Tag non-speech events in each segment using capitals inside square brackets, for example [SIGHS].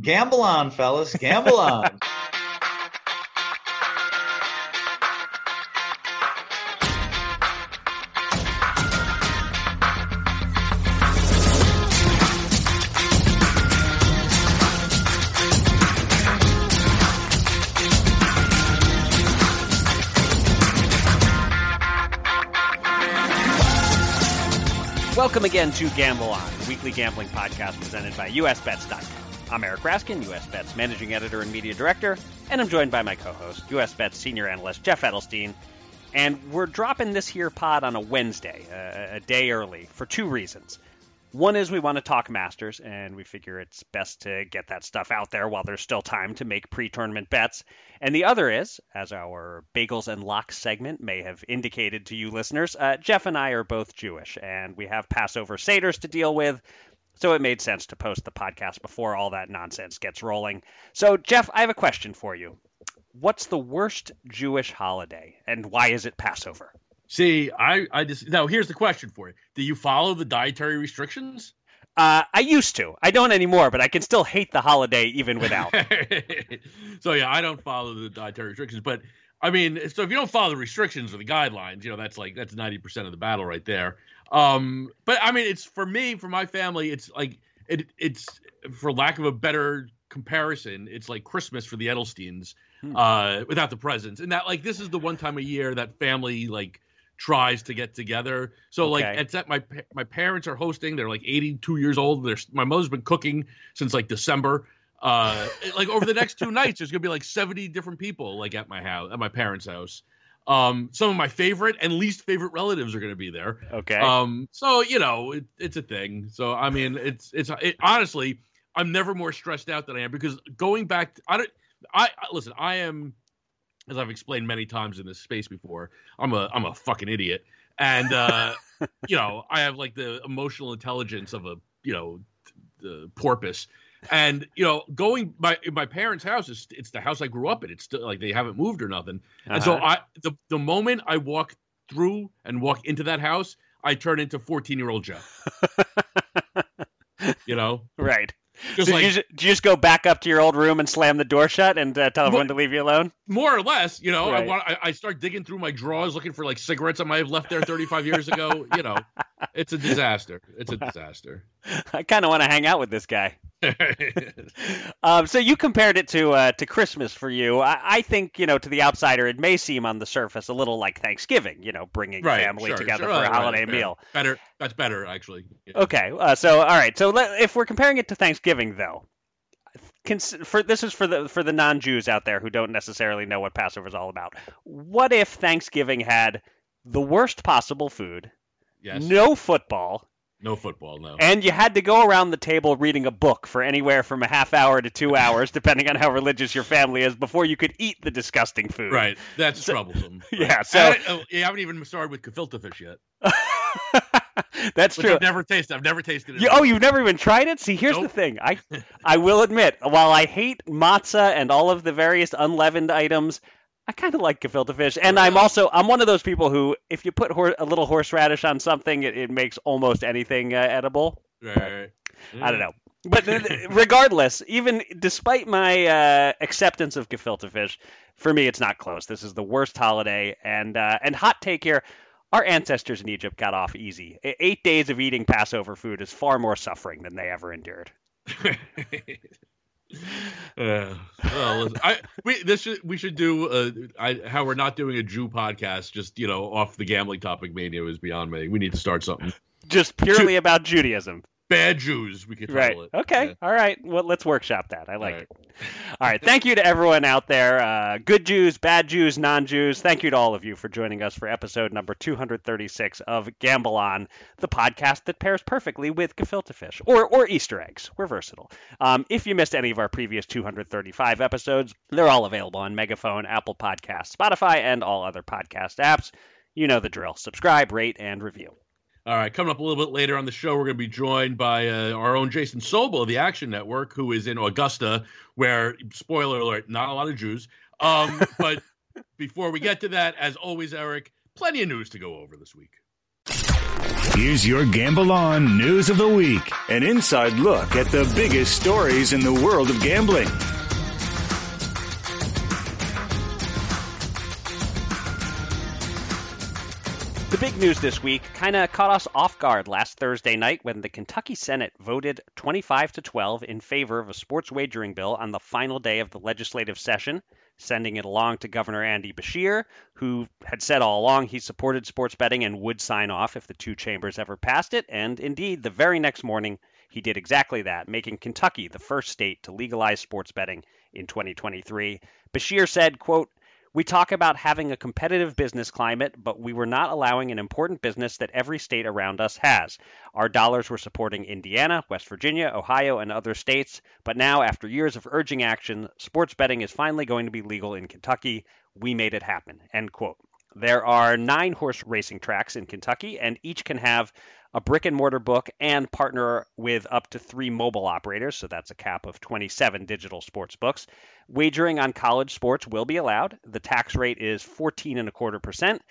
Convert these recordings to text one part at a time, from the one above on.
Gamble on, fellas. Gamble on. [LAUGHS] Welcome again to Gamble On, a weekly gambling podcast presented by USBets.com. I'm Eric Raskin, US Bets managing editor and media director, and I'm joined by my co-host, US Bets senior analyst Jeff Edelstein. And we're dropping this here pod on a Wednesday, uh, a day early, for two reasons. One is we want to talk Masters, and we figure it's best to get that stuff out there while there's still time to make pre tournament bets. And the other is, as our Bagels and Locks segment may have indicated to you listeners, uh, Jeff and I are both Jewish, and we have Passover Seders to deal with. So it made sense to post the podcast before all that nonsense gets rolling. So, Jeff, I have a question for you. What's the worst Jewish holiday, and why is it Passover? See, I, I just now here's the question for you: Do you follow the dietary restrictions? Uh, I used to. I don't anymore, but I can still hate the holiday even without. [LAUGHS] so yeah, I don't follow the dietary restrictions, but I mean, so if you don't follow the restrictions or the guidelines, you know, that's like that's ninety percent of the battle right there. Um, but I mean, it's for me, for my family, it's like it, it's for lack of a better comparison, it's like Christmas for the Edelsteins, hmm. uh, without the presents, and that like this is the one time a year that family like tries to get together. So okay. like it's at my my parents are hosting. They're like 82 years old. They're my mother's been cooking since like December. Uh, like over the next two nights, there's gonna be like 70 different people like at my house, at my parents' house. Um, some of my favorite and least favorite relatives are gonna be there. Okay. Um, so you know it, it's a thing. So I mean, it's it's it, honestly, I'm never more stressed out than I am because going back, to, I don't. I listen. I am as I've explained many times in this space before, I'm a I'm a fucking idiot, and uh, [LAUGHS] you know I have like the emotional intelligence of a you know the porpoise, and you know going my my parents' house is it's the house I grew up in. It's still like they haven't moved or nothing, uh-huh. and so uh-huh. I the the moment I walk through and walk into that house, I turn into 14 year old Jeff. [LAUGHS] you know, right? Just so like, you just, you just, go back up to your old room and slam the door shut and uh, tell everyone to leave you alone? More or less, you know. Right. I, want, I, I, start digging through my drawers looking for like cigarettes I might have left there 35 years ago. You know, [LAUGHS] it's a disaster. It's a disaster. [LAUGHS] I kind of want to hang out with this guy. [LAUGHS] um, so you compared it to uh, to Christmas for you. I, I, think you know to the outsider it may seem on the surface a little like Thanksgiving. You know, bringing right, family sure, together sure, for a holiday right, meal. Better, that's better actually. Yeah. Okay, uh, so all right. So let, if we're comparing it to Thanksgiving, though, for this is for the for the non-Jews out there who don't necessarily know what Passover is all about. What if Thanksgiving had the worst possible food, yes. no football, no football, no. And you had to go around the table reading a book for anywhere from a half hour to two hours, depending on how religious your family is, before you could eat the disgusting food. Right. That's so, troublesome. [LAUGHS] Right? Uh, yeah. So oh, you haven't even started with gefilte fish yet. [LAUGHS] That's Which true. I've never tasted. I've never tasted it. You, oh, you've never even tried it? See, here's nope. the thing. I [LAUGHS] I will admit, while I hate matzah and all of the various unleavened items, I kind of like gefilte fish, and I'm also I'm one of those people who, if you put hor- a little horseradish on something, it, it makes almost anything uh, edible. Right. I don't know, but regardless, even despite my uh, acceptance of gefilte fish, for me it's not close. This is the worst holiday, and uh, and hot take here. Our ancestors in Egypt got off easy. Eight days of eating Passover food is far more suffering than they ever endured. [LAUGHS] [LAUGHS] Uh, well, I we this should we should do uh, I how we're not doing a Jew podcast just you know off the gambling topic mania is beyond me. We need to start something. Just purely Ju- about Judaism bad Jews, we could right. it. Okay. Yeah. All right. Well, let's workshop that. I like it. All right. Thank you to everyone out there. Uh, good Jews, bad Jews, non-Jews. Thank you to all of you for joining us for episode number 236 of Gamble On, the podcast that pairs perfectly with gefilte fish or or Easter eggs. We're versatile. Um, if you missed any of our previous 235 episodes, they're all available on Megaphone, Apple Podcasts, Spotify, and all other podcast apps. You know the drill. Subscribe, rate, and review. All right, coming up a little bit later on the show, we're going to be joined by uh, our own Jason Sobel of the Action Network, who is in Augusta, where, spoiler alert, not a lot of Jews. Um, [LAUGHS] but before we get to that, as always, Eric, plenty of news to go over this week. Here's your Gamble On News of the Week an inside look at the biggest stories in the world of gambling. News this week kind of caught us off guard last Thursday night when the Kentucky Senate voted 25 to 12 in favor of a sports wagering bill on the final day of the legislative session, sending it along to Governor Andy Beshear, who had said all along he supported sports betting and would sign off if the two chambers ever passed it. And indeed, the very next morning, he did exactly that, making Kentucky the first state to legalize sports betting in 2023. Beshear said, quote, we talk about having a competitive business climate, but we were not allowing an important business that every state around us has. Our dollars were supporting Indiana, West Virginia, Ohio, and other states, but now, after years of urging action, sports betting is finally going to be legal in Kentucky. We made it happen. End quote. There are nine horse racing tracks in Kentucky, and each can have a brick and mortar book and partner with up to three mobile operators. So that's a cap of 27 digital sports books. Wagering on college sports will be allowed. The tax rate is 14 and a quarter percent,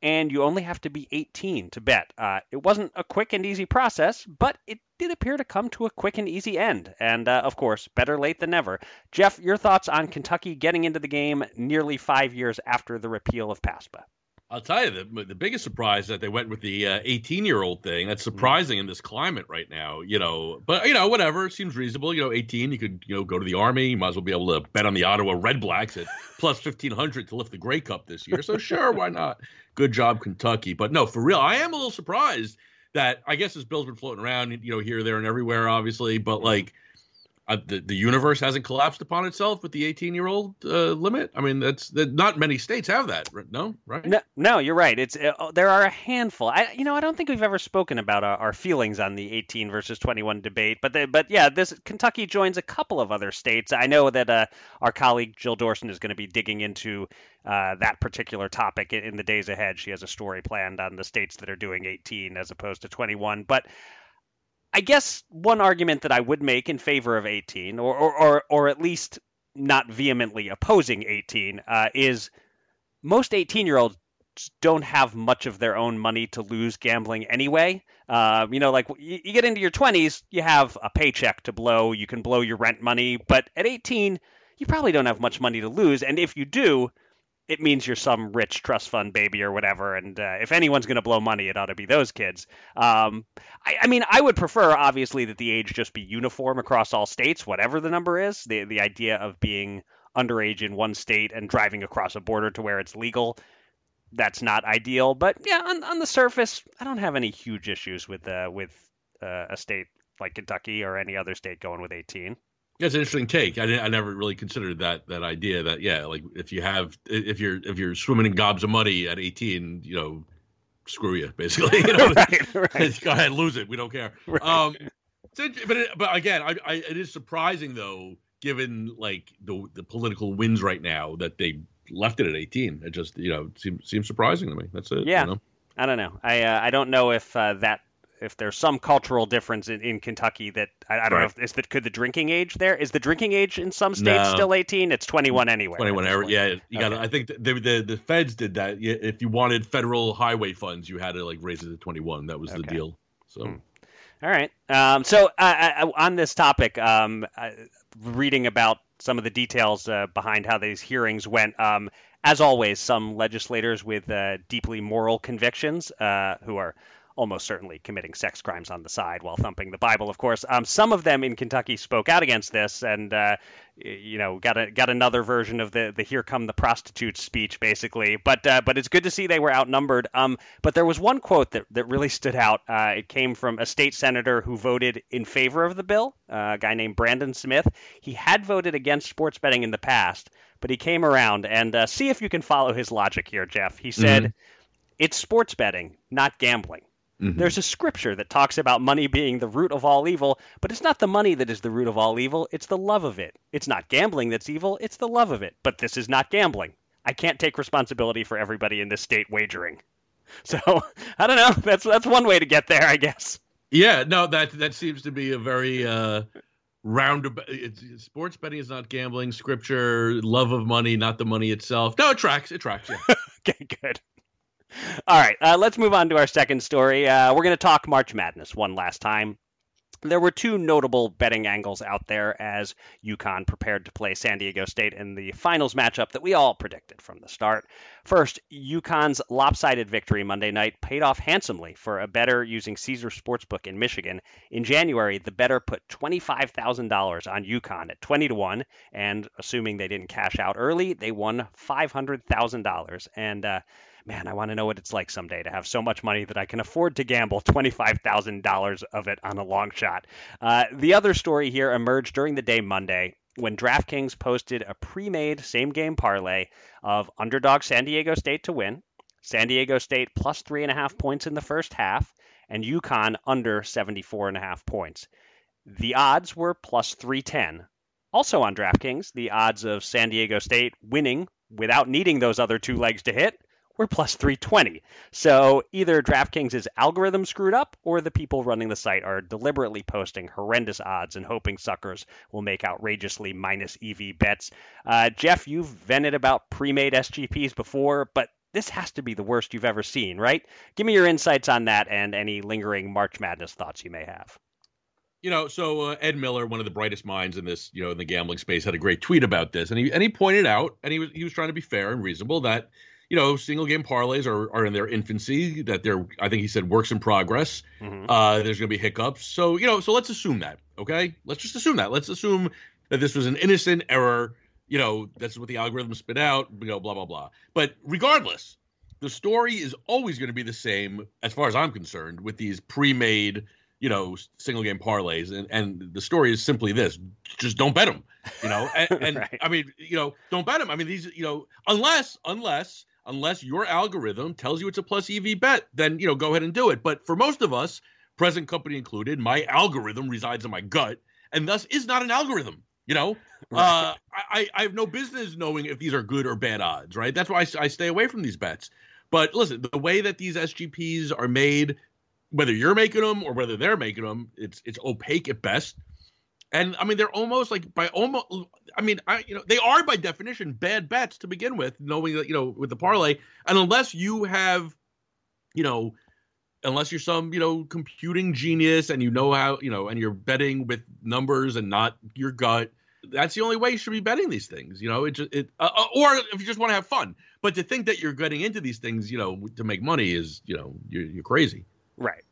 and you only have to be 18 to bet. Uh, it wasn't a quick and easy process, but it did appear to come to a quick and easy end. And uh, of course, better late than never. Jeff, your thoughts on Kentucky getting into the game nearly five years after the repeal of PASPA? I'll tell you the the biggest surprise that they went with the 18 uh, year old thing. That's mm-hmm. surprising mm. in this climate right now, you know. But you know, whatever seems reasonable. You know, 18, you could you know go to the army. You might as well be able to bet on the Ottawa Red Blacks at [LAUGHS] plus 1500 to lift the Grey Cup this year. So sure, why not? Good job, Kentucky. But no, for real, I am a little surprised that I guess this bill's been floating around, you know, here, there, and everywhere, obviously. But like uh, the, the universe hasn't collapsed upon itself with the 18 year old uh, limit. I mean, that's that. Not many states have that. No, right? No, no you're right. It's uh, there are a handful. I, you know, I don't think we've ever spoken about our, our feelings on the 18 versus 21 debate. But they, but yeah, this Kentucky joins a couple of other states. I know that uh, our colleague Jill Dorson is going to be digging into uh, that particular topic in, in the days ahead. She has a story planned on the states that are doing 18 as opposed to 21. But I guess one argument that I would make in favor of 18, or or or, or at least not vehemently opposing 18, uh, is most 18 year olds don't have much of their own money to lose gambling anyway. Uh, you know, like you, you, get into your 20s, you have a paycheck to blow, you can blow your rent money, but at 18, you probably don't have much money to lose. And if you do, it means you're some rich trust fund baby or whatever. And uh, if anyone's going to blow money, it ought to be those kids. Um, I, I, mean, I would prefer, obviously, that the age just be uniform across all states, whatever the number is. The the idea of being underage in one state and driving across a border to where it's legal, that's not ideal. But yeah, on, on the surface, I don't have any huge issues with uh, with uh, a state like Kentucky or any other state going with 18. That's an interesting take. I, I never really considered that that idea that yeah, like if you have if you're if you're swimming in gobs of money at 18, you know, screw you basically. [LAUGHS] You know, right, right. [LAUGHS] go ahead, lose it. We don't care. Right. Um, but it, but again, I, I, it is surprising though, given like the the political winds right now that they left it at 18. It just you know seems seems surprising to me. That's it. Yeah. You know? I don't know. I uh, I don't know if uh, that if there's some cultural difference in, in Kentucky that I, I don't right. know if is that could the drinking age there is the drinking age in some states no. still 18 it's 21 anyway 21 ever yeah you got I think the, the the feds did that if you wanted federal highway funds you had to like raise it to 21 that was okay. the deal so hmm. all right um, so uh, on this topic um, reading about some of the details uh, behind how these hearings went um, as always some legislators with uh, deeply moral convictions uh, who are almost certainly committing sex crimes on the side while thumping the Bible, of course. Um, some of them in Kentucky spoke out against this, and uh, you know got a, got another version of the the "Here come the prostitutes" speech, basically. But uh, but it's good to see they were outnumbered. Um, but there was one quote that that really stood out. Uh, it came from a state senator who voted in favor of the bill, uh, a guy named Brandon Smith. He had voted against sports betting in the past, but he came around and uh, see if you can follow his logic here, Jeff. He said. Mm-hmm. It's sports betting, not gambling. Mm-hmm. There's a scripture that talks about money being the root of all evil, but it's not the money that is the root of all evil, it's the love of it. It's not gambling that's evil, it's the love of it. But this is not gambling. I can't take responsibility for everybody in this state wagering. [LAUGHS] So, [LAUGHS] I don't know. That's that's one way to get there, I guess. Yeah, no, that that seems to be a very uh roundabout sports betting is not gambling, scripture, love of money, not the money itself. No, it tracks, it tracks, yeah. [LAUGHS] okay, good. All right, uh, let's move on to our second story. Uh, we're going to talk March Madness one last time. There were two notable betting angles out there as UConn prepared to play San Diego State in the finals matchup that we all predicted from the start. First, UConn's lopsided victory Monday night paid off handsomely for a bettor using Caesars Sportsbook in Michigan. In January, the bettor put $25,000 on UConn at 20 to 1, and assuming they didn't cash out early, they won $500,000. And uh, man, I want to know what it's like someday to have so much money that I can afford to gamble $25,000 of it on a long shot. Uh, the other story here emerged during the day Monday when DraftKings posted a pre made same game parlay of underdog San Diego State to win, San Diego State plus three and a half points in the first half, and UConn under 74 and a half points. The odds were plus 310. Also on DraftKings, the odds of San Diego State winning without needing those other two legs to hit we're plus 320. So either DraftKings' algorithm screwed up or the people running the site are deliberately posting horrendous odds and hoping suckers will make outrageously minus EV bets. Uh, Jeff, you've vented about pre made SGPs before, but this has to be the worst you've ever seen, right? Give me your insights on that and any lingering March Madness thoughts you may have. You know, so uh, Ed Miller, one of the brightest minds in this, you know, in the gambling space, had a great tweet about this, and he and he pointed out, and he was he was trying to be fair and reasonable that you know, single game parlays are, are in their infancy, that they're, I think he said, works in progress. Mm-hmm. Uh, there's going to be hiccups. So, you know, so let's assume that, okay? Let's just assume that. Let's assume that this was an innocent error. You know, that's what the algorithm spit out, you know, blah, blah, blah. But regardless, the story is always going to be the same, as far as I'm concerned, with these pre made, you know, single game parlays. And, and the story is simply this just don't bet them, you know? [LAUGHS] And, and right. I mean, you know, don't bet them. I mean, these, you know, unless, unless, unless your algorithm tells you it's a plus EV bet, then you know go ahead and do it. But for most of us, present company included, my algorithm resides in my gut, and thus is not an algorithm. You know, right. uh, I I have no business knowing if these are good or bad odds. Right. That's why I, I stay away from these bets. But listen, the way that these SGPs are made, whether you're making them or whether they're making them, it's it's opaque at best. And I mean, they're almost like by almost. I mean, I you know they are by definition bad bets to begin with, knowing that you know with the parlay, and unless you have, you know, unless you're some you know computing genius and you know how you know and you're betting with numbers and not your gut, that's the only way you should be betting these things. You know, it just it uh, uh or if you just want to have fun. But to think that you're getting into these things, you know, to make money is you know you're, you're crazy. Right.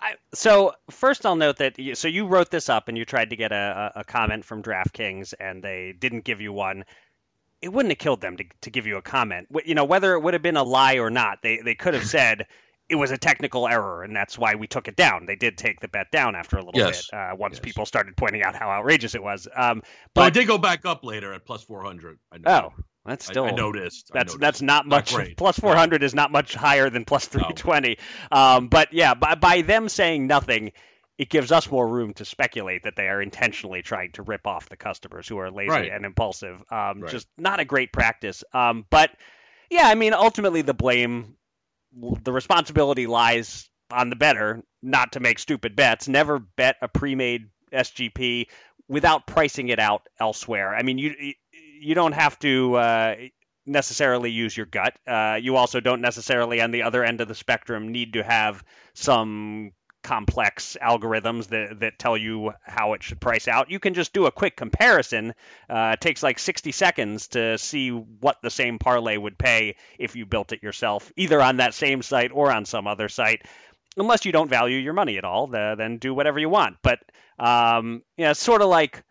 I, so first, I'll note that you, so you wrote this up and you tried to get a, a comment from DraftKings and they didn't give you one. It wouldn't have killed them to, to give you a comment. You know, whether it would have been a lie or not, they they could have said it was a technical error and that's why we took it down. They did take the bet down after a little yes. bit uh, once yes. people started pointing out how outrageous it was. Um, but well, it did go back up later at plus four hundred. Oh, that's still I, I noticed. That's I noticed. that's not much. Not [LAUGHS] plus 400 is not much higher than plus 320. No. Um, but yeah, by, by them saying nothing, it gives us more room to speculate that they are intentionally trying to rip off the customers who are lazy right. and impulsive. Um, right. Just not a great practice. Um, but yeah, I mean, ultimately the blame, the responsibility lies on the bettor not to make stupid bets. Never bet a pre-made SGP without pricing it out elsewhere. I mean, you you don't have to uh, necessarily use your gut. Uh, you also don't necessarily, on the other end of the spectrum, need to have some complex algorithms that, that tell you how it should price out. You can just do a quick comparison. Uh, it takes like 60 seconds to see what the same parlay would pay if you built it yourself, either on that same site or on some other site. Unless you don't value your money at all, the, then do whatever you want. But um, yeah, it's sort of like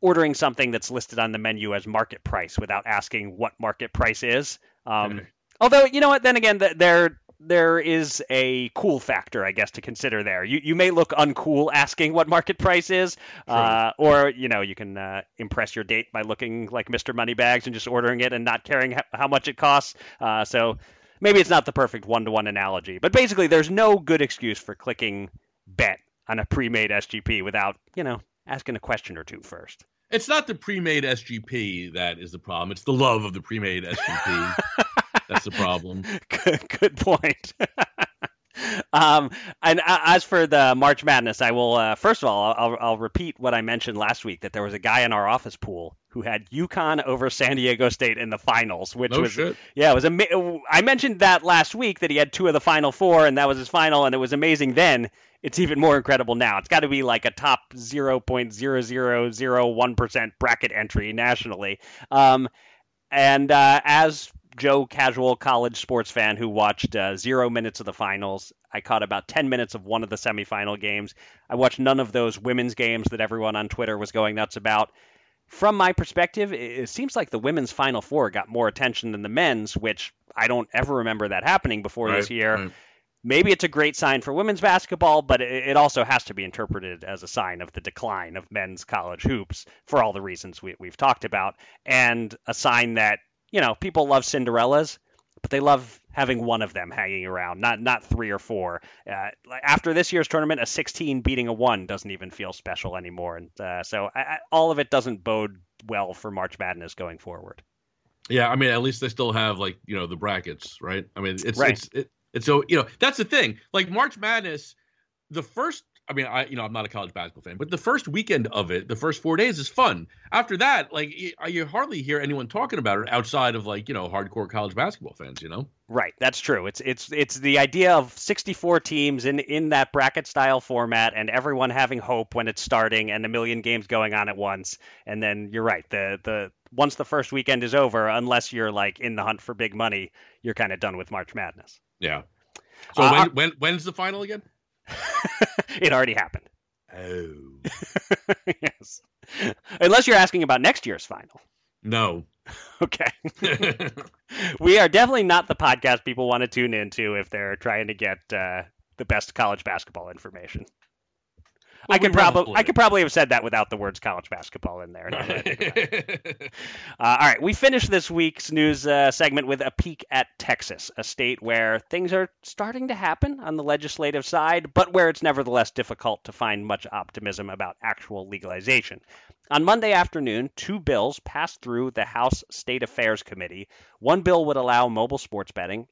ordering something that's listed on the menu as market price without asking what market price is. Um, although you know what, then again, there there is a cool factor, I guess, to consider there. You you may look uncool asking what market price is, uh, or you know you can uh, impress your date by looking like Mr. Moneybags and just ordering it and not caring how much it costs. Uh, so maybe it's not the perfect one to one analogy, but basically, there's no good excuse for clicking bet on a pre-made SGP without you know asking a question or two first. It's not the pre-made SGP that is the problem. It's the love of the pre-made SGP. [LAUGHS] That's the problem. Good, good point. [LAUGHS] um, and uh, as for the March Madness, I will uh, first of all I'll, I'll repeat what I mentioned last week that there was a guy in our office pool who had UConn over San Diego State in the finals, which No was shit. yeah, it was ama- I mentioned that last week that he had two of the final four, and that was his final, and it was amazing then. It's even more incredible now. It's got to be like a top 0.0001% bracket entry nationally. Um, and uh, as Joe, casual college sports fan who watched uh, zero minutes of the finals, I caught about 10 minutes of one of the semifinal games. I watched none of those women's games that everyone on Twitter was going nuts about. From my perspective, it seems like the women's Final Four got more attention than the men's, which I don't ever remember that happening before this year. right. Maybe it's a great sign for women's basketball, but it also has to be interpreted as a sign of the decline of men's college hoops for all the reasons we, we've talked about, and a sign that you know people love Cinderellas, but they love having one of them hanging around, not not three or four. Uh, after this year's tournament, a 16 beating a one doesn't even feel special anymore, and uh, so I, I, all of it doesn't bode well for March Madness going forward. Yeah, I mean, at least they still have like you know the brackets, right? I mean, it's Right. it's it, it's so you know that's the thing. Like March Madness, the first. I mean, I you know I'm not a college basketball fan, but the first weekend of it, the first four days is fun. After that, like you, you hardly hear anyone talking about it outside of like you know hardcore college basketball fans. You know. Right, that's true. It's it's it's the idea of 64 teams in in that bracket style format, and everyone having hope when it's starting, and a million games going on at once. And then you're right. The the once the first weekend is over, unless you're like in the hunt for big money, you're kind of done with March Madness. Yeah. So Uh, when, when when's the final again? [LAUGHS] it already happened. Oh [LAUGHS] yes. Unless you're asking about next year's final. no. [LAUGHS] Okay. we are definitely not the podcast people want to tune into if they're trying to get uh, the best college basketball information. I could probably I could probably have said that without the words college basketball in there. now that I think about it. it. Uh, all right, we finished this week's news uh, segment with a peek at Texas, a state where things are starting to happen on the legislative side, but where it's nevertheless difficult to find much optimism about actual legalization. On Monday afternoon, two bills passed through the House State Affairs Committee. One bill would allow mobile sports betting,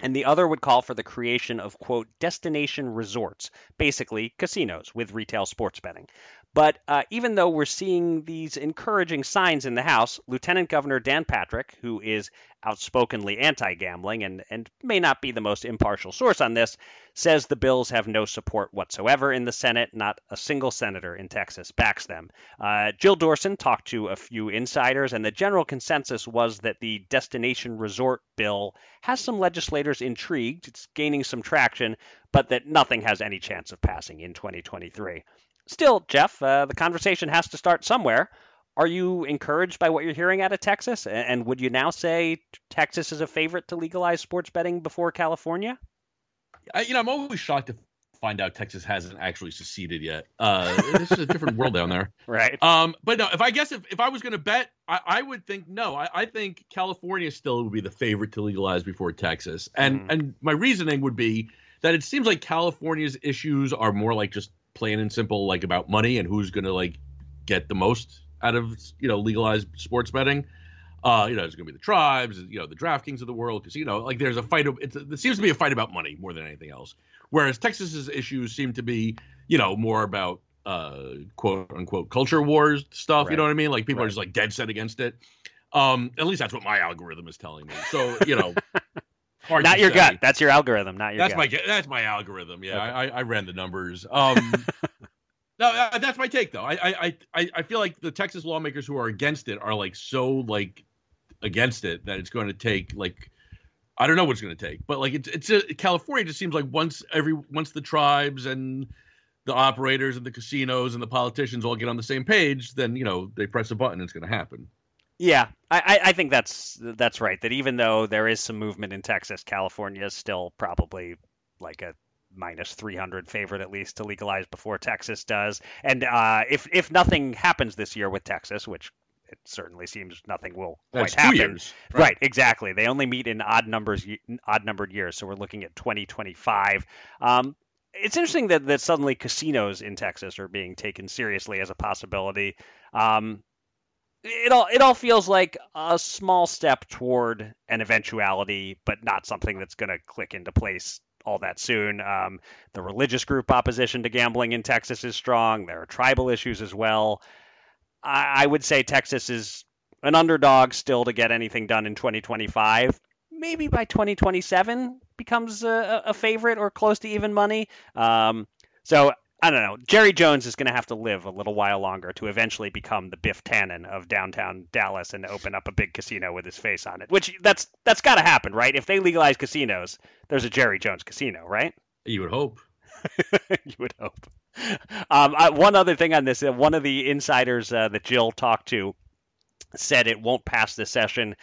and the other would call for the creation of, quote, destination resorts, basically casinos with retail sports betting. But uh, even though we're seeing these encouraging signs in the House, Lieutenant Governor Dan Patrick, who is outspokenly anti gambling and, and may not be the most impartial source on this, says the bills have no support whatsoever in the Senate. Not a single senator in Texas backs them. Uh, Jill Dorson talked to a few insiders, and the general consensus was that the destination resort bill has some legislators intrigued. It's gaining some traction, but that nothing has any chance of passing in 2023. Still, Jeff, uh, the conversation has to start somewhere. Are you encouraged by what you're hearing out of Texas? And would you now say Texas is a favorite to legalize sports betting before California? I, you know, I'm always shocked to find out Texas hasn't actually seceded yet. Uh, this is a different world down there. [LAUGHS] Right. Um, but no, if I guess if, if I was going to bet, I, I would think no. I, I think California still would be the favorite to legalize before Texas, and Mhm. and my reasoning would be that it seems like California's issues are more like just plain and simple, like about money and who's going to like get the most out of you know legalized sports betting. Uh, you know, it's going to be the tribes, you know, the DraftKings of the world, because you know, like there's a fight. Of, it's a, it seems to be a fight about money more than anything else. Whereas Texas's issues seem to be, you know, more about uh, quote unquote culture wars stuff. You know what I mean? Like people are just like dead set against it. Um, at least that's what my algorithm is telling me. So you know, [LAUGHS] hard not your say. gut. That's your algorithm, not your That's gut. my that's my algorithm. Yeah, Okay. I, I ran the numbers. Um, [LAUGHS] no, uh, that's my take though. I, I I I feel like the Texas lawmakers who are against it are like so like against it that it's going to take like I don't know what it's going to take, but like it's it's a, California just seems like once every once the tribes and the operators and the casinos and the politicians all get on the same page, then you know they press a button, and it's going to happen. Yeah, I, I- think that's that's right. That even though there is some movement in Texas, California is still probably like a minus 300 favorite at least to legalize before Texas does. And uh, if if nothing happens this year with Texas, which it certainly seems nothing will That's quite happen. years, Right. exactly. They only meet in odd numbers, odd numbered years. So we're looking at 2025. Um, it's interesting that, that suddenly casinos in Texas are being taken seriously as a possibility. Um, it all it all feels like a small step toward an eventuality, but not something that's going to click into place all that soon. Um, the religious group opposition to gambling in Texas is strong. There are tribal issues as well. I, I would say Texas is an underdog still to get anything done in 2025. Maybe by 2027 becomes a, a favorite or close to even money. Um, so I don't know. Jerry Jones is going to have to live a little while longer to eventually become the Biff Tannen of downtown Dallas and open up a big casino with his face on it. Which that's that's got to happen, right? If they legalize casinos, there's a Jerry Jones casino, right? You would hope. [LAUGHS] you would hope. Um, I, one other thing on this: uh, one of the insiders uh, that Jill talked to said it won't pass this session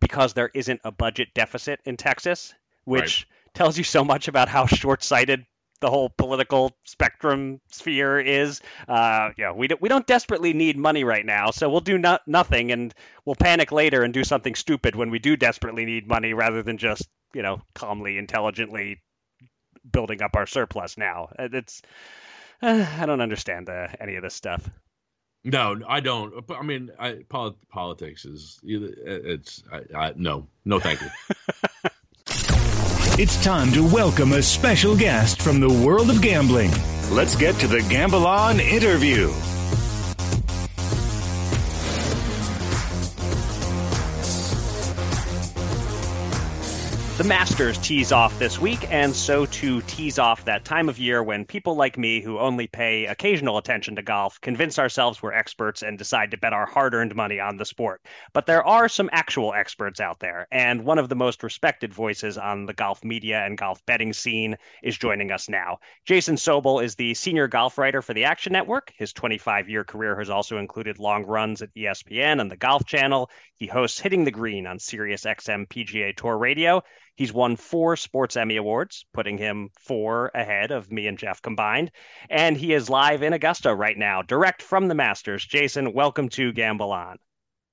because there isn't a budget deficit in Texas, which right. tells you so much about how [LAUGHS] short-sighted the whole political spectrum sphere is. Uh, you know, we don't, we don't desperately need money right now, so we'll do no- nothing and we'll panic later and do something stupid when we do desperately need money, rather than just you know calmly, intelligently building up our surplus. Now it's uh, I don't understand uh, any of this stuff. No, I don't. I mean, I, politics is it's I, I, no, no, thank you. [LAUGHS] it's time to welcome a special guest from the world of gambling. Let's get to the Gamble On interview. The Masters tees off this week, and so to tease off that time of year when people like me, who only pay occasional attention to golf, convince ourselves we're experts and decide to bet our hard earned money on the sport. But there are some actual experts out there, and one of the most respected voices on the golf media and golf betting scene is joining us now. Jason Sobel is the senior golf writer for the Action Network. His 25 year career has also included long runs at ESPN and the Golf Channel. He hosts Hitting the Green on Sirius XM PGA Tour Radio. He's won four Sports Emmy Awards, putting him four ahead of me and Jeff combined. And he is live in Augusta right now, direct from the Masters. Jason, welcome to Gamble On.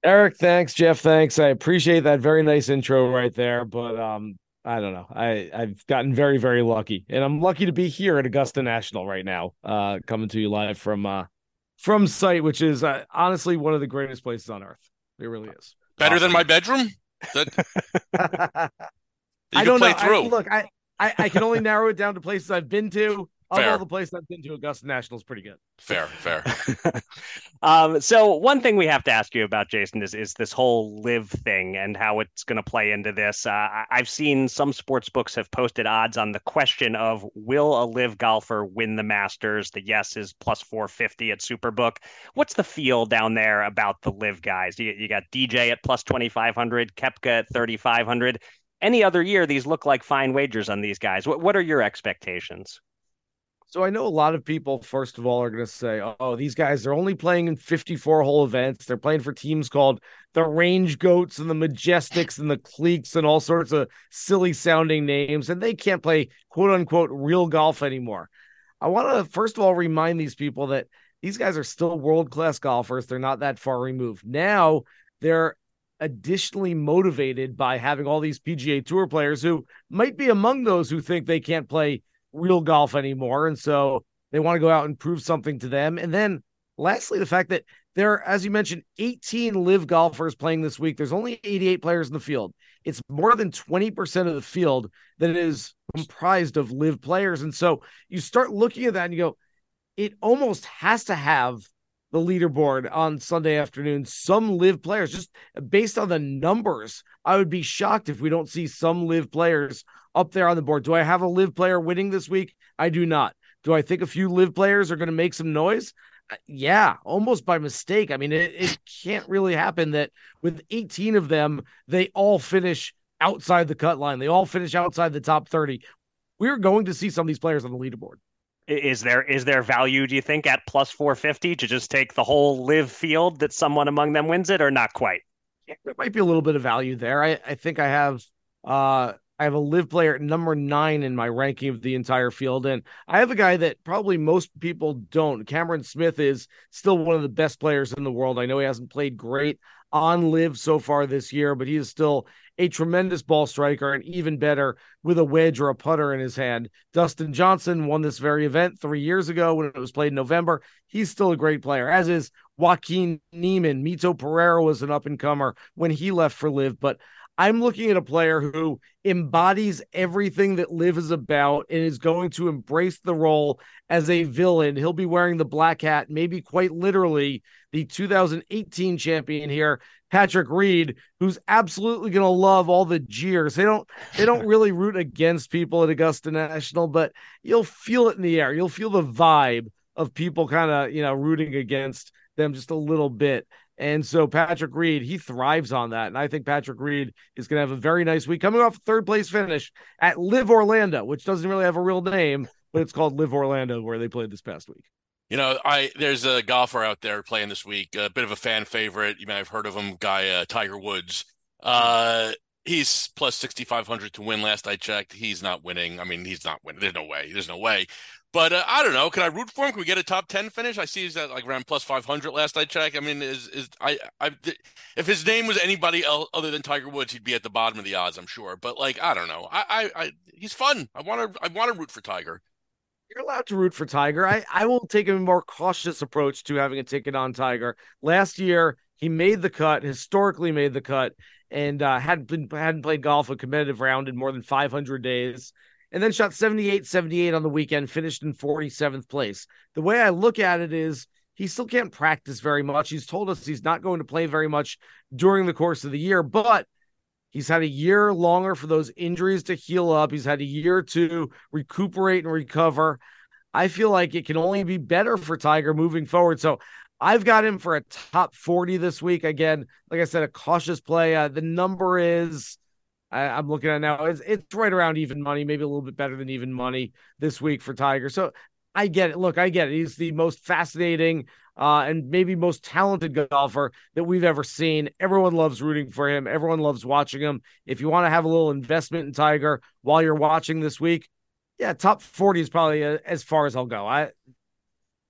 Eric, thanks. Jeff, thanks. I appreciate that very nice intro right there. But um, I don't know. I I've gotten very very lucky, and I'm lucky to be here at Augusta National right now, uh, coming to you live from uh from site, which is uh, honestly one of the greatest places on earth. It really is. Better awesome. than my bedroom. That... [LAUGHS] I don't know. I, look, I, I, I can only [LAUGHS] narrow it down to places I've been to. Of fair. all the places I've been to, Augusta National is pretty good. Fair, fair. [LAUGHS] um, so one thing we have to ask you about, Jason, is is this whole LIV thing and how it's going to play into this. Uh, I've seen some sports books have posted odds on the question of will a LIV golfer win the Masters. The yes is plus four fifty at Superbook. What's the feel down there about the LIV guys? You, you got DJ at plus twenty five hundred, Koepka at thirty five hundred any other year, these look like fine wagers on these guys. What, what are your expectations? So I know a lot of people, first of all, are going to say, "Oh, these guys—they're only playing in 54 hole events. They're playing for teams called the Range Goats and the Majestics and the Cleeks and all sorts of silly sounding names, and they can't play quote unquote real golf anymore." I want to first of all remind these people that these guys are still world class golfers. They're not that far removed. Now they're additionally motivated by having all these PGA Tour players who might be among those who think they can't play real golf anymore. And so they want to go out and prove something to them. And then lastly, the fact that there are, as you mentioned, 18 LIV golfers playing this week. There's only 88 players in the field. It's more than 20% of the field that is comprised of LIV players. And so you start looking at that and you go, it almost has to have the leaderboard on Sunday afternoon. Some LIV players, just based on the numbers, I would be shocked if we don't see some LIV players up there on the board. Do I have a LIV player winning this week? I do not. Do I think a few LIV players are going to make some noise? Uh, yeah, almost by mistake. I mean, it, it can't really happen that with 18 of them, they all finish outside the cut line. They all finish outside the top 30. We're going to see some of these players on the leaderboard. Is there is there value, do you think, at plus 450 to just take the whole LIV field that someone among them wins it, or not quite? There might be a little bit of value there. I, I think I have uh I have a LIV player at number nine in my ranking of the entire field. And I have a guy that probably most people don't. Cameron Smith is still one of the best players in the world. I know he hasn't played great on LIV so far this year, but he is still a tremendous ball striker and even better with a wedge or a putter in his hand. Dustin Johnson won this very event three years ago when it was played in November. He's still a great player, as is Joaquin Niemann. Mito Pereira was an up and comer when he left for LIV, but I'm looking at a player who embodies everything that LIV is about and is going to embrace the role as a villain. He'll be wearing the black hat, maybe quite literally the 2018 champion here, Patrick Reed, who's absolutely going to love all the jeers. They don't they don't [LAUGHS] really root against people at Augusta National, but you'll feel it in the air. You'll feel the vibe of people kind of, you know, rooting against them just a little bit. And so Patrick Reed, he thrives on that. And I think Patrick Reed is going to have a very nice week coming off third place finish at LIV Orlando, which doesn't really have a real name, but it's called LIV Orlando where they played this past week. You know, I there's a golfer out there playing this week, a bit of a fan favorite. You may have heard of him, guy uh, Tiger Woods. Uh, he's plus 6500 to win last I checked. He's not winning. I mean, he's not winning. There's no way. There's no way. But uh, I don't know. Can I root for him? Can we get a top ten finish? I see he's at like around plus five hundred last I checked. I mean, is is I I if his name was anybody else other than Tiger Woods, he'd be at the bottom of the odds, I'm sure. But like, I don't know. I I, I he's fun. I want to I want to root for Tiger. You're allowed to root for Tiger. I I will take a more cautious approach to having a ticket on Tiger. Last year, he made the cut, historically made the cut, and uh, hadn't been hadn't played golf a competitive round in more than 500 days and then shot 78 78 on the weekend, finished in 47th place. The way I look at it is he still can't practice very much. He's told us he's not going to play very much during the course of the year, but he's had a year longer for those injuries to heal up. He's had a year to recuperate and recover. I feel like it can only be better for Tiger moving forward. So I've got him for a top 40 this week. Again, like I said, a cautious play. Uh, the number is I, am looking at now. It's it's right around even money, maybe a little bit better than even money this week for Tiger. So I get it. Look, I get it. He's the most fascinating uh, and maybe most talented golfer that we've ever seen. Everyone loves rooting for him. Everyone loves watching him. If you want to have a little investment in Tiger while you're watching this week, yeah, top 40 is probably uh, as far as I'll go. I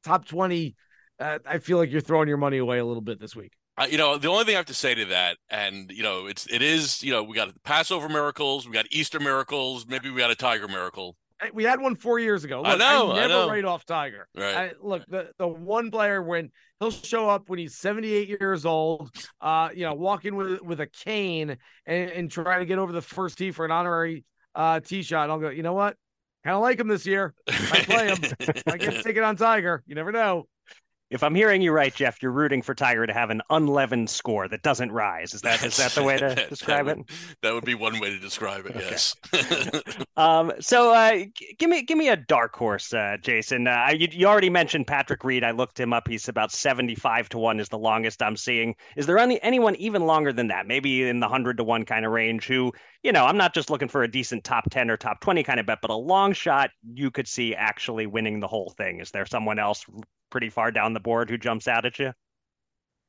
top 20. Uh, I feel like you're throwing your money away a little bit this week you know, the only thing I have to say to that, and you know, it's it is, you know, we got Passover miracles, we got Easter miracles, maybe we got a Tiger miracle. We had one four years ago. Look, I know. I never I know. write off Tiger. Right. I, look, the the one player when he'll show up when he's 78 years old, uh, you know, walking with with a cane and, and try to get over the first tee for an honorary uh tee shot. I'll go, you know what? Kind of like him this year. I play him. [LAUGHS] I get take it on Tiger. You never know if I'm hearing you right, Jeff, you're rooting for Tiger to have an unleavened score that doesn't rise. Is that is that the way to [LAUGHS] describe that it? that would be one way to describe it. Okay. Yes. [LAUGHS] um. So, uh, give me give me a dark horse, uh, Jason. Uh, you, you already mentioned Patrick Reed. I looked him up. He's about seventy five to one is the longest I'm seeing. Is there any anyone even longer than that? Maybe in the hundred to one kind of range. Who you know, I'm not just looking for a decent top 10 or top 20 kind of bet, but a long shot you could see actually winning the whole thing. Is there someone else pretty far down the board who jumps out at you?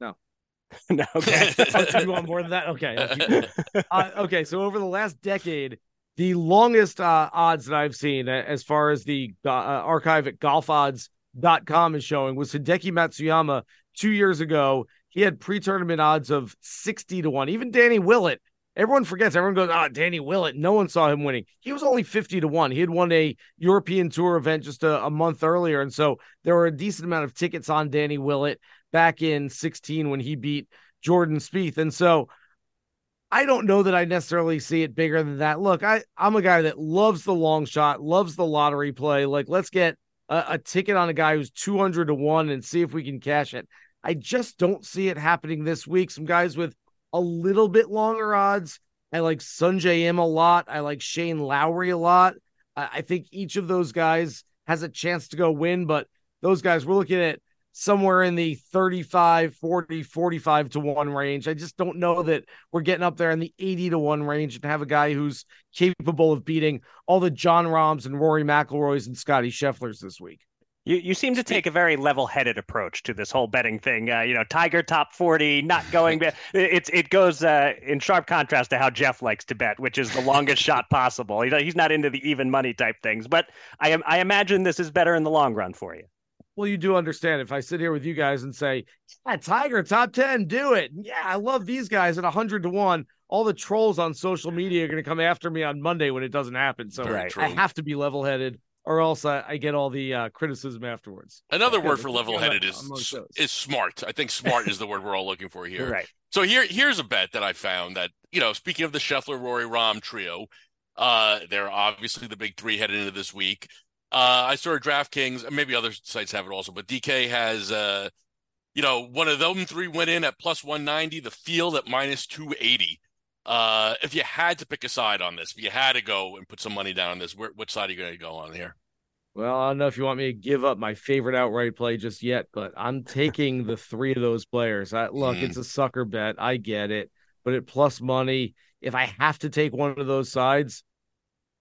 No. [LAUGHS] no. Okay. [LAUGHS] [LAUGHS] you want more than that? Okay. Uh, okay. So over the last decade, the longest uh, odds that I've seen, as far as the uh, archive at golfodds.com is showing, was Hideki Matsuyama two years ago. He had pre-tournament odds of 60 to 1. Even Danny Willett Everyone forgets. Everyone goes, "Ah, oh, Danny Willett." No one saw him winning. He was only fifty to one. He had won a European Tour event just a, a month earlier, and so there were a decent amount of tickets on Danny Willett back in sixteen when he beat Jordan Spieth. And so I don't know that I necessarily see it bigger than that. Look, I I'm a guy that loves the long shot, loves the lottery play. Like, let's get a, a ticket on a guy who's two hundred to one and see if we can cash it. I just don't see it happening this week. Some guys with a little bit longer odds. I like Sungjae Im a lot. I like Shane Lowry a lot. I think each of those guys has a chance to go win, but those guys, we're looking at somewhere in the 35, 40, 45 to 1 range. I just don't know that we're getting up there in the 80 to 1 range and have a guy who's capable of beating all the Jon Rahms and Rory McIlroys and Scotty Schefflers this week. You, you seem to take a very level-headed approach to this whole betting thing. Uh, you know, Tiger top forty, not going. [LAUGHS] It's it goes uh, in sharp contrast to how Jeff likes to bet, which is the longest shot [LAUGHS] possible. He's not into the even money type things, but I am I imagine this is better in the long run for you. Well, you do understand if I sit here with you guys and say, "Yeah, Tiger top ten, do it." Yeah, I love these guys at hundred to one. All the trolls on social media are going to come after me on Monday when it doesn't happen. So right. I have to be level-headed or else I, I get all the uh, criticism afterwards. Another word for level-headed is is smart. I think smart is the word we're all looking for here. Right. So here here's a bet that I found that you know speaking of the Scheffler Rory Rahm trio, uh, they're obviously the big three headed into this week. Uh, I saw DraftKings, maybe other sites have it also, but DK has uh, you know, one of them three went in at plus one ninety, the field at minus two eighty. Uh, if you had to pick a side on this, if you had to go and put some money down on this, where, what side are you going to go on here? Well, I don't know if you want me to give up my favorite outright play just yet, but I'm [LAUGHS] taking the three of those players. I, look, Mm. it's a sucker bet. I get it, but at plus money, if I have to take one of those sides,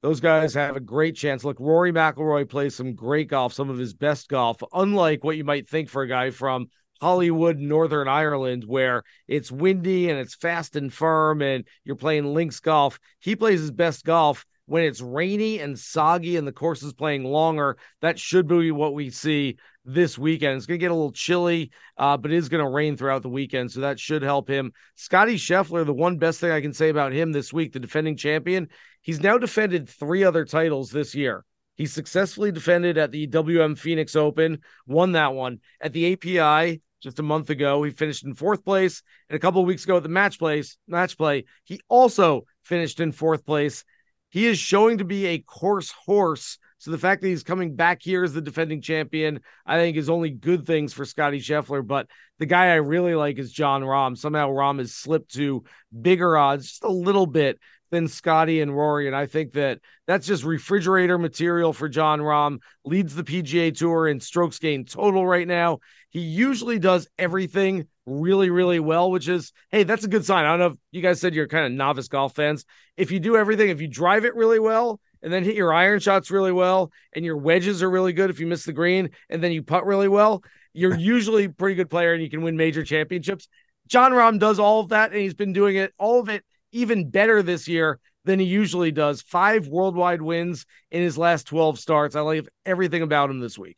those guys have a great chance. Look, Rory McIlroy plays some great golf, some of his best golf, unlike what you might think for a guy from Holywood, Northern Ireland, where it's windy and it's fast and firm and you're playing links golf. He plays his best golf when it's rainy and soggy and the course is playing longer. That should be what we see this weekend. It's going to get a little chilly, uh, but it is going to rain throughout the weekend, so that should help him. Scotty Scheffler, the one best thing I can say about him this week, the defending champion, he's now defended three other titles this year. He successfully defended at the WM Phoenix Open, won that one. At the API just a month ago, he finished in fourth place. And a couple of weeks ago at the match place, match play, he also finished in fourth place. He is showing to be a course horse. So the fact that he's coming back here as the defending champion, I think is only good things for Scotty Scheffler. But the guy I really like is Jon Rahm. Somehow Rahm has slipped to bigger odds, just a little bit than Scotty and Rory. And I think that that's just refrigerator material for Jon Rahm. Leads the PGA Tour in strokes gained total right now. He usually does everything really, really well, which is, hey, that's a good sign. I don't know if you guys said you're kind of novice golf fans. If you do everything, if you drive it really well, and then hit your iron shots really well, and your wedges are really good if you miss the green, and then you putt really well, you're [LAUGHS] usually a pretty good player and you can win major championships. Jon Rahm does all of that, and he's been doing it, all of it, even better this year than he usually does. Five worldwide wins in his last 12 starts. I like everything about him this week.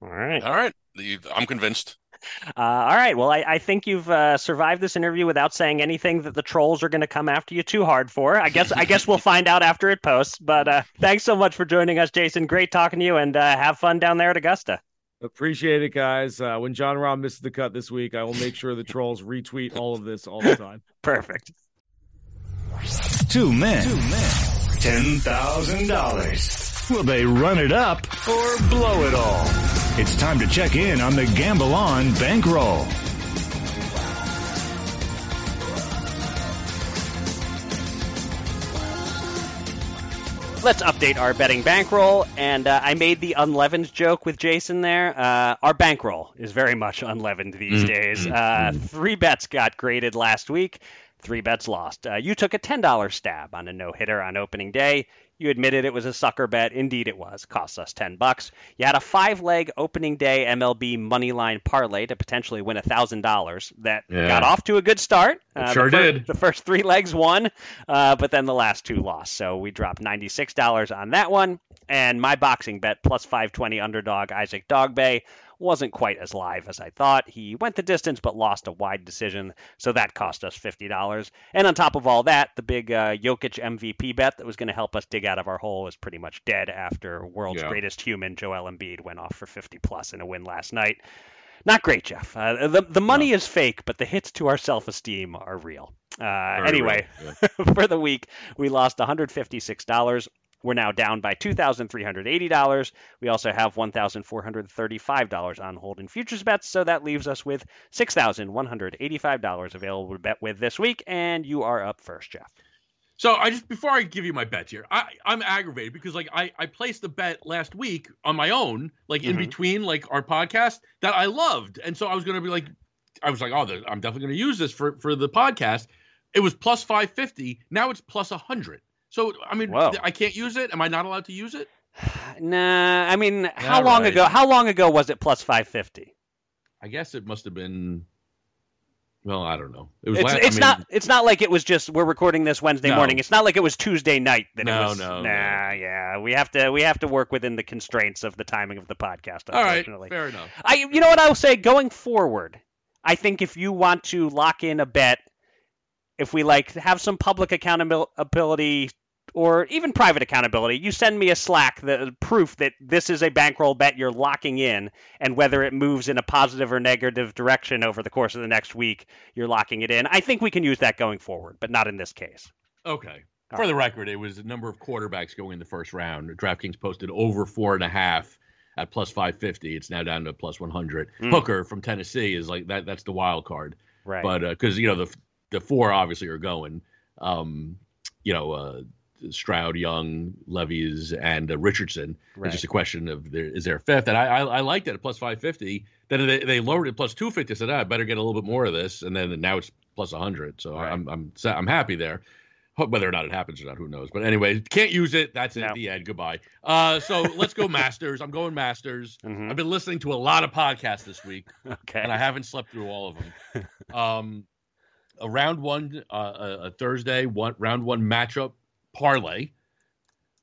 All right. All right, I'm convinced. Uh, all right. Well, I, I think you've uh, survived this interview without saying anything that the trolls are going to come after you too hard for. I guess I guess we'll find out after it posts. But uh, thanks so much for joining us, Jason. Great talking to you, and uh, have fun down there at Augusta. Appreciate it, guys. Uh, when Jon Rahm misses the cut this week, I will make sure the trolls retweet all of this all the time. [LAUGHS] Perfect. Two men. Two men. Ten thousand dollars. Will they run it up or blow it all? It's time to check in on the Gamble On bankroll. Let's update our betting bankroll. And uh, I made the unleavened joke with Jason there. Uh, our bankroll is very much unleavened these Mm, days. mm, Uh, three bets got graded last week. Three bets lost. Uh, you took a $10 stab on a no hitter on opening day. You admitted it was a sucker bet. Indeed, it was. Cost us 10 bucks. You had a five leg opening day MLB money line parlay to potentially win $1,000 that Yeah. got off to a good start. The sure fir- did. The first three legs won, uh, but then the last two lost. So we dropped $96 on that one. And my boxing bet, plus 520 underdog Isaac Dogboe, wasn't quite as live as I thought. He went the distance but lost a wide decision, so that cost us $50. And on top of all that, the big uh, Jokic MVP bet that was going to help us dig out of our hole is pretty much dead after world's Yeah. greatest human, Joel Embiid, went off for 50 plus in a win last night. Not great, Jeff. Uh, the the money is fake, but the hits to our self esteem are real. Uh, anyway, real, yeah. [LAUGHS] for the week, we lost $156. We're now down by $2,380. We also have $1,435 on hold in futures bets, so that leaves us with $6,185 available to bet with this week. And you are up first, Jeff. So I just before I give you my bets here, I I'm aggravated because like I I placed a bet last week on my own, like in Mhm. between like our podcast that I loved, and so I was gonna be like, I was like, oh, I'm definitely gonna use this for for the podcast. It was plus five fifty. Now it's plus a hundred. So I mean, Whoa. I can't use it. Am I not allowed to use it? [SIGHS] Nah, I mean, how All long right. ago? How long ago was it plus 550? I guess it must have been. Well, I don't know. It was. It's, la- I mean, not. It's not like it was just. We're recording this Wednesday No. morning. It's not like it was Tuesday night that No, it was. no, Nah, yeah. We have to. We have to work within the constraints of the timing of the podcast. All right, fair enough. I. You know what I will say going forward. I think if you want to lock in a bet, if we like have some public accountability or even private accountability. You send me a Slack the proof that this is a bankroll bet you're locking in, and whether it moves in a positive or negative direction over the course of the next week, you're locking it in. I think we can use that going forward, but not in this case. Okay. For the record, it was a number of quarterbacks going in the first round. DraftKings posted over four and a half at plus 550. It's now down to plus 100. Mm. Hooker from Tennessee is like that. That's the wild card. Right. But because you know the the four obviously are going. Um, you know, uh, Stroud, Young, Levis, and uh, Richardson. Right. It's just a question of there, is there a fifth? And I, I, I liked it at plus 550. Then they, they lowered it plus 250. I said, ah, I better get a little bit more of this. And then now it's plus 100. So Right. I'm I'm I'm happy there. Whether or not it happens or not, who knows? But anyway, can't use it. That's it. The end. Goodbye. Uh, so let's go [LAUGHS] Masters. I'm going Masters. Mhm. I've been listening to a lot of podcasts this week [LAUGHS] Okay. and I haven't slept through all of them. [LAUGHS] um, a round one, uh, a, a Thursday one round one matchup parlay.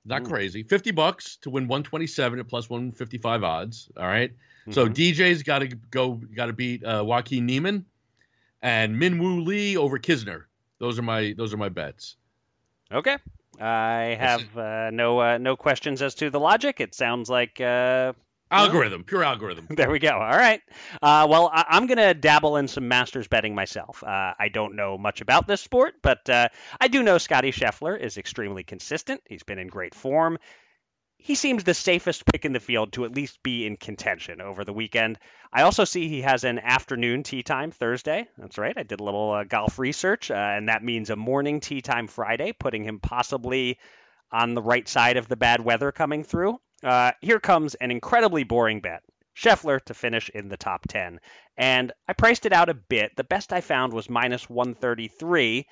Not Ooh. crazy. Fifty bucks to win one twenty seven at plus one fifty five odds. All right. So Mhm. DJ's got to go. Got to beat uh, Joaquin Niemann and Minwoo Lee over Kisner. Those are my those are my bets. Okay. I have uh, no uh, no questions as to the logic. It sounds like uh, Algorithm, pure algorithm. [LAUGHS] there we go. All right. Uh, well, I- I'm going to dabble in some Masters betting myself. Uh, I don't know much about this sport, but uh, I do know Scotty Scheffler is extremely consistent. He's been in great form. He seems the safest pick in the field to at least be in contention over the weekend. I also see he has an afternoon tee time Thursday. That's right. I did a little uh, golf research, uh, and that means a morning tee time Friday, putting him possibly on the right side of the bad weather coming through. Uh, here comes an incredibly boring bet. Scheffler to finish in the top 10. And I priced it out a bit. The best I found was minus 133.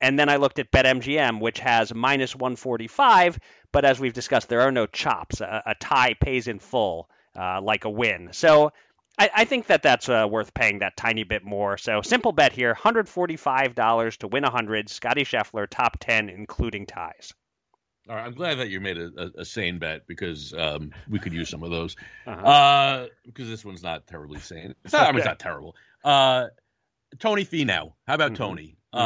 And then I looked at BetMGM, which has minus 145. But as we've discussed, there are no chops. A, a tie pays in full, uh, like a win. So I, I think that that's uh, worth paying that tiny bit more. So simple bet here $145 to win 100. Scotty Scheffler, top 10, including ties. All right, I'm glad that you made a, a, a sane bet because um, we could use some of those. Uh-huh. Uh, because this one's not terribly sane. It's not, I mean, it's [LAUGHS] not terrible. Uh, Tony Finau. How about Mhm. Tony? Mhm.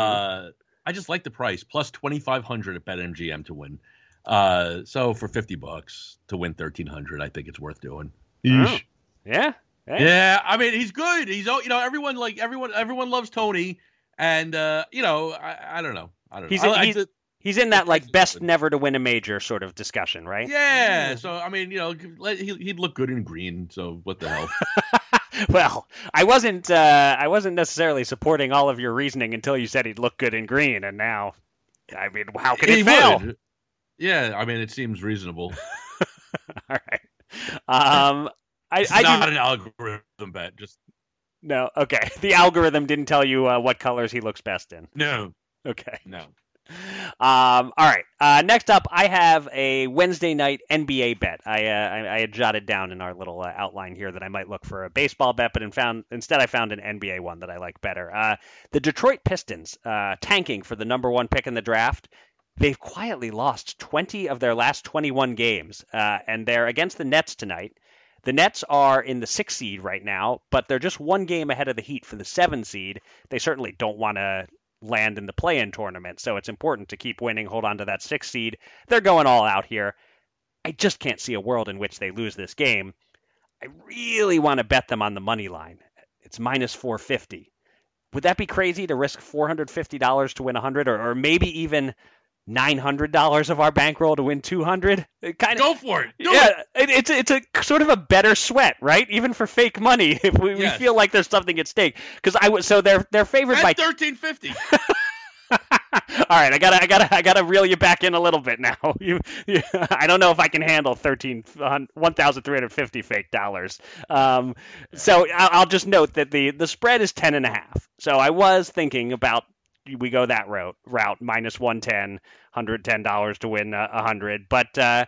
Uh, I just like the price plus twenty five hundred at BetMGM to win. Uh, so for fifty bucks to win thirteen hundred, I think it's worth doing. Oh. Yeah. Hey. Yeah, I mean he's good. He's oh, you know everyone like everyone everyone loves Tony, and uh, you know I, I don't know I don't He's- know. I- I he's- just- He's in that like best never to win a major sort of discussion, right? yeah, so I mean you know he, he'd look good in green. So what the hell? [LAUGHS] well, I wasn't uh, I wasn't necessarily supporting all of your reasoning until you said he'd look good in green, and now, I mean, how could He it fail? would. Yeah, I mean it seems reasonable. [LAUGHS] All right. Um, I, It's I not do an algorithm bet. Just no. Okay, [LAUGHS] the algorithm didn't tell you uh, what colors he looks best in. no, Okay. no. Um, all right. Uh, next up, I have a Wednesday night NBA bet. I, uh, I, I had jotted down in our little uh, outline here that I might look for a baseball bet, but in found, instead I found an NBA one that I like better. Uh, the Detroit Pistons uh, tanking for the number one pick in the draft. They've quietly lost 20 of their last 21 games, uh, and they're against the Nets tonight. The Nets are in the sixth seed right now, but they're just one game ahead of the Heat for the seven seed. They certainly don't want to land in the play-in tournament, so it's important to keep winning, hold on to that sixth seed. They're going all out here. I just can't see a world in which they lose this game. I really want to bet them on the money line. It's minus 450. Would that be crazy to risk $450 to win 100 or, or maybe even $900 of our bankroll to win 200? It kind of Go for it. Do yeah, it, it's it's a sort of a better sweat, right? Even for fake money, [LAUGHS] if we, Yes. we feel like there's something at stake. Because I was so they're they're favored it. by At thirteen fifty. [LAUGHS] All right, I gotta, I gotta, I gotta reel you back in a little bit now. [LAUGHS] You, you I don't know if I can handle thirteen, one thousand three hundred fifty fake dollars. Um, so I'll, I'll just note that the the spread is ten and a half. So I was thinking about we go that route, route minus one ten, hundred ten dollars to win a hundred, but. uh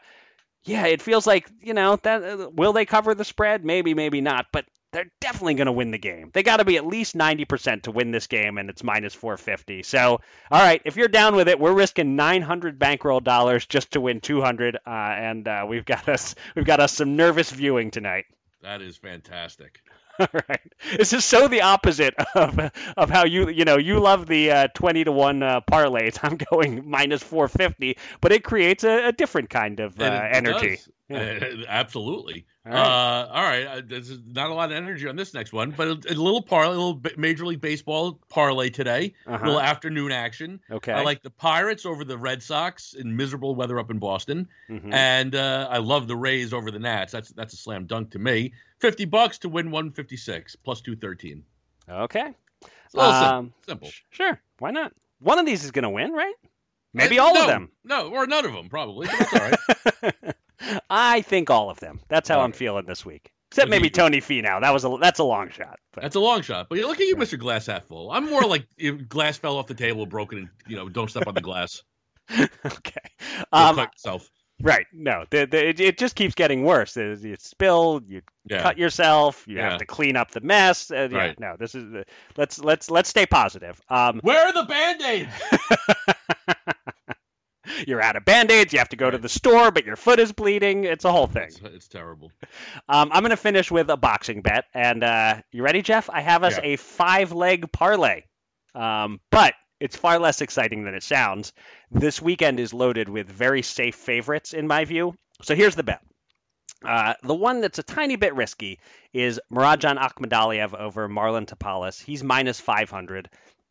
yeah, it feels like you know that. Uh, will they cover the spread? Maybe, maybe not. But they're definitely going to win the game. They got to be at least 90% to win this game, and it's minus 450. So, all right, if you're down with it, we're risking 900 bankroll dollars just to win 200, uh, and uh, we've got us we've got us some nervous viewing tonight. That is fantastic. [LAUGHS] right. This is so the opposite of of how you you know you love the uh, twenty to one uh, parlays. [LAUGHS] I'm going minus four fifty, but it creates a, a different kind of uh, energy. Yeah. Absolutely. All right. Uh, all right. Uh, there's not a lot of energy on this next one, but a, a little parlay, a little Major League Baseball parlay today. A Uh-huh. little afternoon action. Okay. I like the Pirates over the Red Sox in miserable weather up in Boston, Mhm. and uh, I love the Rays over the Nats. That's that's a slam dunk to me. Fifty bucks to win one fifty six plus two thirteen. Okay. It's a little Um, simple. sh- Sure. Why not? One of these is going to win, right? Maybe Uh, all no, of them. No, or none of them probably. All right. [LAUGHS] I think all of them. That's how All I'm right. feeling this week. Except maybe Tony Finau. That was a that's a long shot. But That's a long shot. But look at you, Mr. Glass half full. I'm more like [LAUGHS] if glass fell off the table, broken, and you know, don't step on the glass. [LAUGHS] okay. Um, cut yourself. Right. No. The, the, it, it just keeps getting worse. You you spill. You Yeah. cut yourself. You Yeah. have to clean up the mess. Uh, yeah, Right. No. This is the, let's let's let's stay positive. Um, Where are the band-aids? [LAUGHS] you're out of band-aids. You have to go to the store, but your foot is bleeding. It's a whole thing. It's, it's terrible. Um, I'm going to finish with a boxing bet. And uh, you ready, Jeff? I have us Yeah. a five leg parlay. Um, but it's far less exciting than it sounds. This weekend is loaded with very safe favorites, in my view. So here's the bet. Uh, the one that's a tiny bit risky is Murodjon Akhmadaliev over Marlon Tapales. He's minus 500.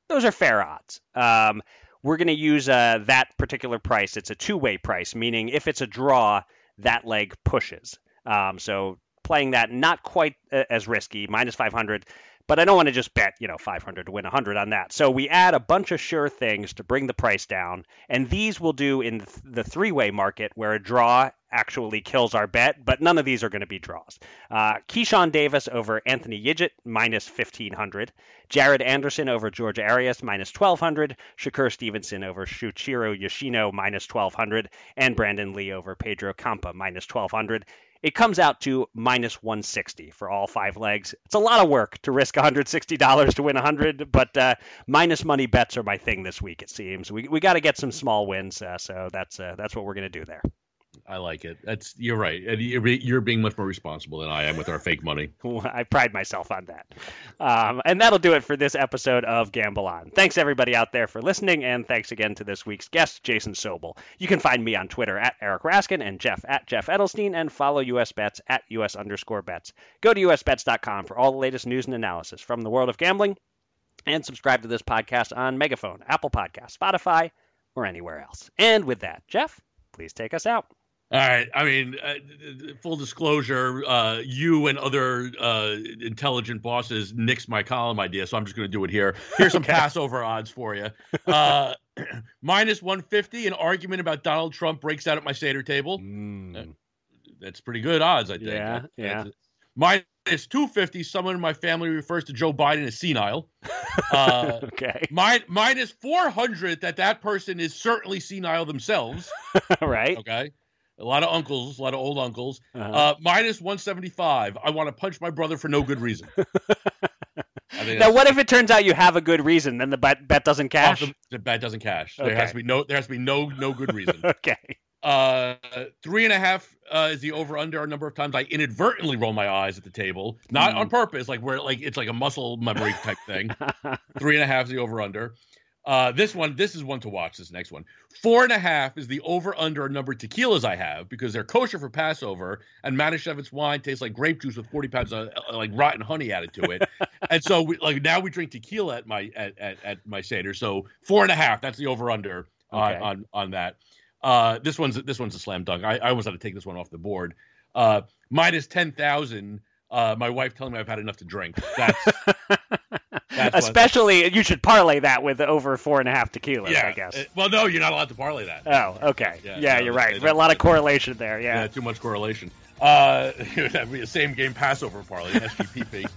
Those are fair odds. Um, we're going to use uh, that particular price. It's a two way price, meaning if it's a draw, that leg pushes. Um, so playing that not quite uh, as risky, minus 500. But I don't want to just bet, you know, 500 to win 100 on that. So we add a bunch of sure things to bring the price down, and these will do in the three-way market where a draw actually kills our bet, but none of these are going to be draws. Uh, Keyshawn Davis over Anthony Yigit minus 1500, Jared Anderson over George Arias minus 1200, Shakur Stevenson over Shuichiro Yoshino minus 1200, and Brandon Lee over Pedro Campa minus 1200 it comes out to minus 160 for all five legs. It's a lot of work to risk $160 to win 100, but uh, minus money bets are my thing this week. It seems we we got to get some small wins, uh, so that's uh, that's what we're gonna do there. I like it. That's you're right. You're being much more responsible than I am with our fake money. [LAUGHS] I pride myself on that. Um, and that'll do it for this episode of Gamble On. Thanks everybody out there for listening, and thanks again to this week's guest, Jason Sobel. You can find me on Twitter at Eric Raskin and Jeff at Jeff Edelstein, and follow US Bets at US underscore bets. Go to usbets.com for all the latest news and analysis from the world of gambling, and subscribe to this podcast on Megaphone, Apple Podcast, Spotify, or anywhere else. And with that, Jeff, please take us out. All right. I mean, uh, full disclosure, uh, you and other uh, intelligent bosses nixed my column idea, so I'm just going to do it here. Here's some [LAUGHS] Okay. Passover odds for you. Uh, [CLEARS THROAT] minus 150, an argument about Donald Trump breaks out at my Seder table. That's pretty good odds, I think. Yeah, That- yeah. Minus 250, someone in my family refers to Joe Biden as senile. [LAUGHS] Uh, okay. min- minus 400 that that person is certainly senile themselves. [LAUGHS] right. Okay. A lot of uncles, a lot of old uncles. Uh-huh. Uh, minus 175. I want to punch my brother for no good reason. [LAUGHS] Now, what if it turns out you have a good reason, then the bet, bet doesn't cash? awesome. The bet doesn't cash. There has to be no. There has to be no no good reason. [LAUGHS] Okay. uh, three and a half uh, is the over under. A number of times I inadvertently roll my eyes at the table, not on purpose, like where like it's like a muscle memory type thing. [LAUGHS] Three and a half is the over under. Uh, this one, this is one to watch. This next one, four and a half is the over under number of tequilas I have because they're kosher for Passover, and Manischewitz wine tastes like grape juice with forty pounds of uh, like rotten honey added to it, [LAUGHS] and so we, like now we drink tequila at my at, at, at my seder. So four and a half, that's the over under on, Okay. on on that. Uh, this one's this one's a slam dunk. I, I almost had to take this one off the board. Uh, minus ten thousand. Uh, my wife telling me I've had enough to drink. That's [LAUGHS] Especially, you should parlay that with over four and a half tequilas, yeah. I guess. Uh, well, no, you're not allowed to parlay that. oh, okay. Yeah, Yeah, no, you're right. a lot of correlation there. Yeah, Yeah. too much correlation. Uh, [LAUGHS] that'd be a same game Passover parlay, [LAUGHS] SGPP.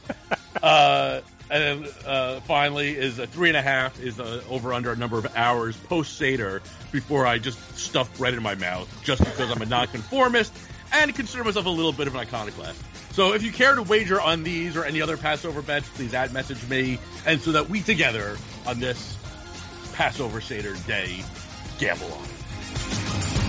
uh, and then uh, finally is a three and a half is uh over under a number of hours post Seder before I just stuff bread in my mouth just because I'm a nonconformist and consider myself a little bit of an iconoclast. So if you care to wager on these or any other Passover bets, please add message me and so that we together on this Passover Seder day gamble on.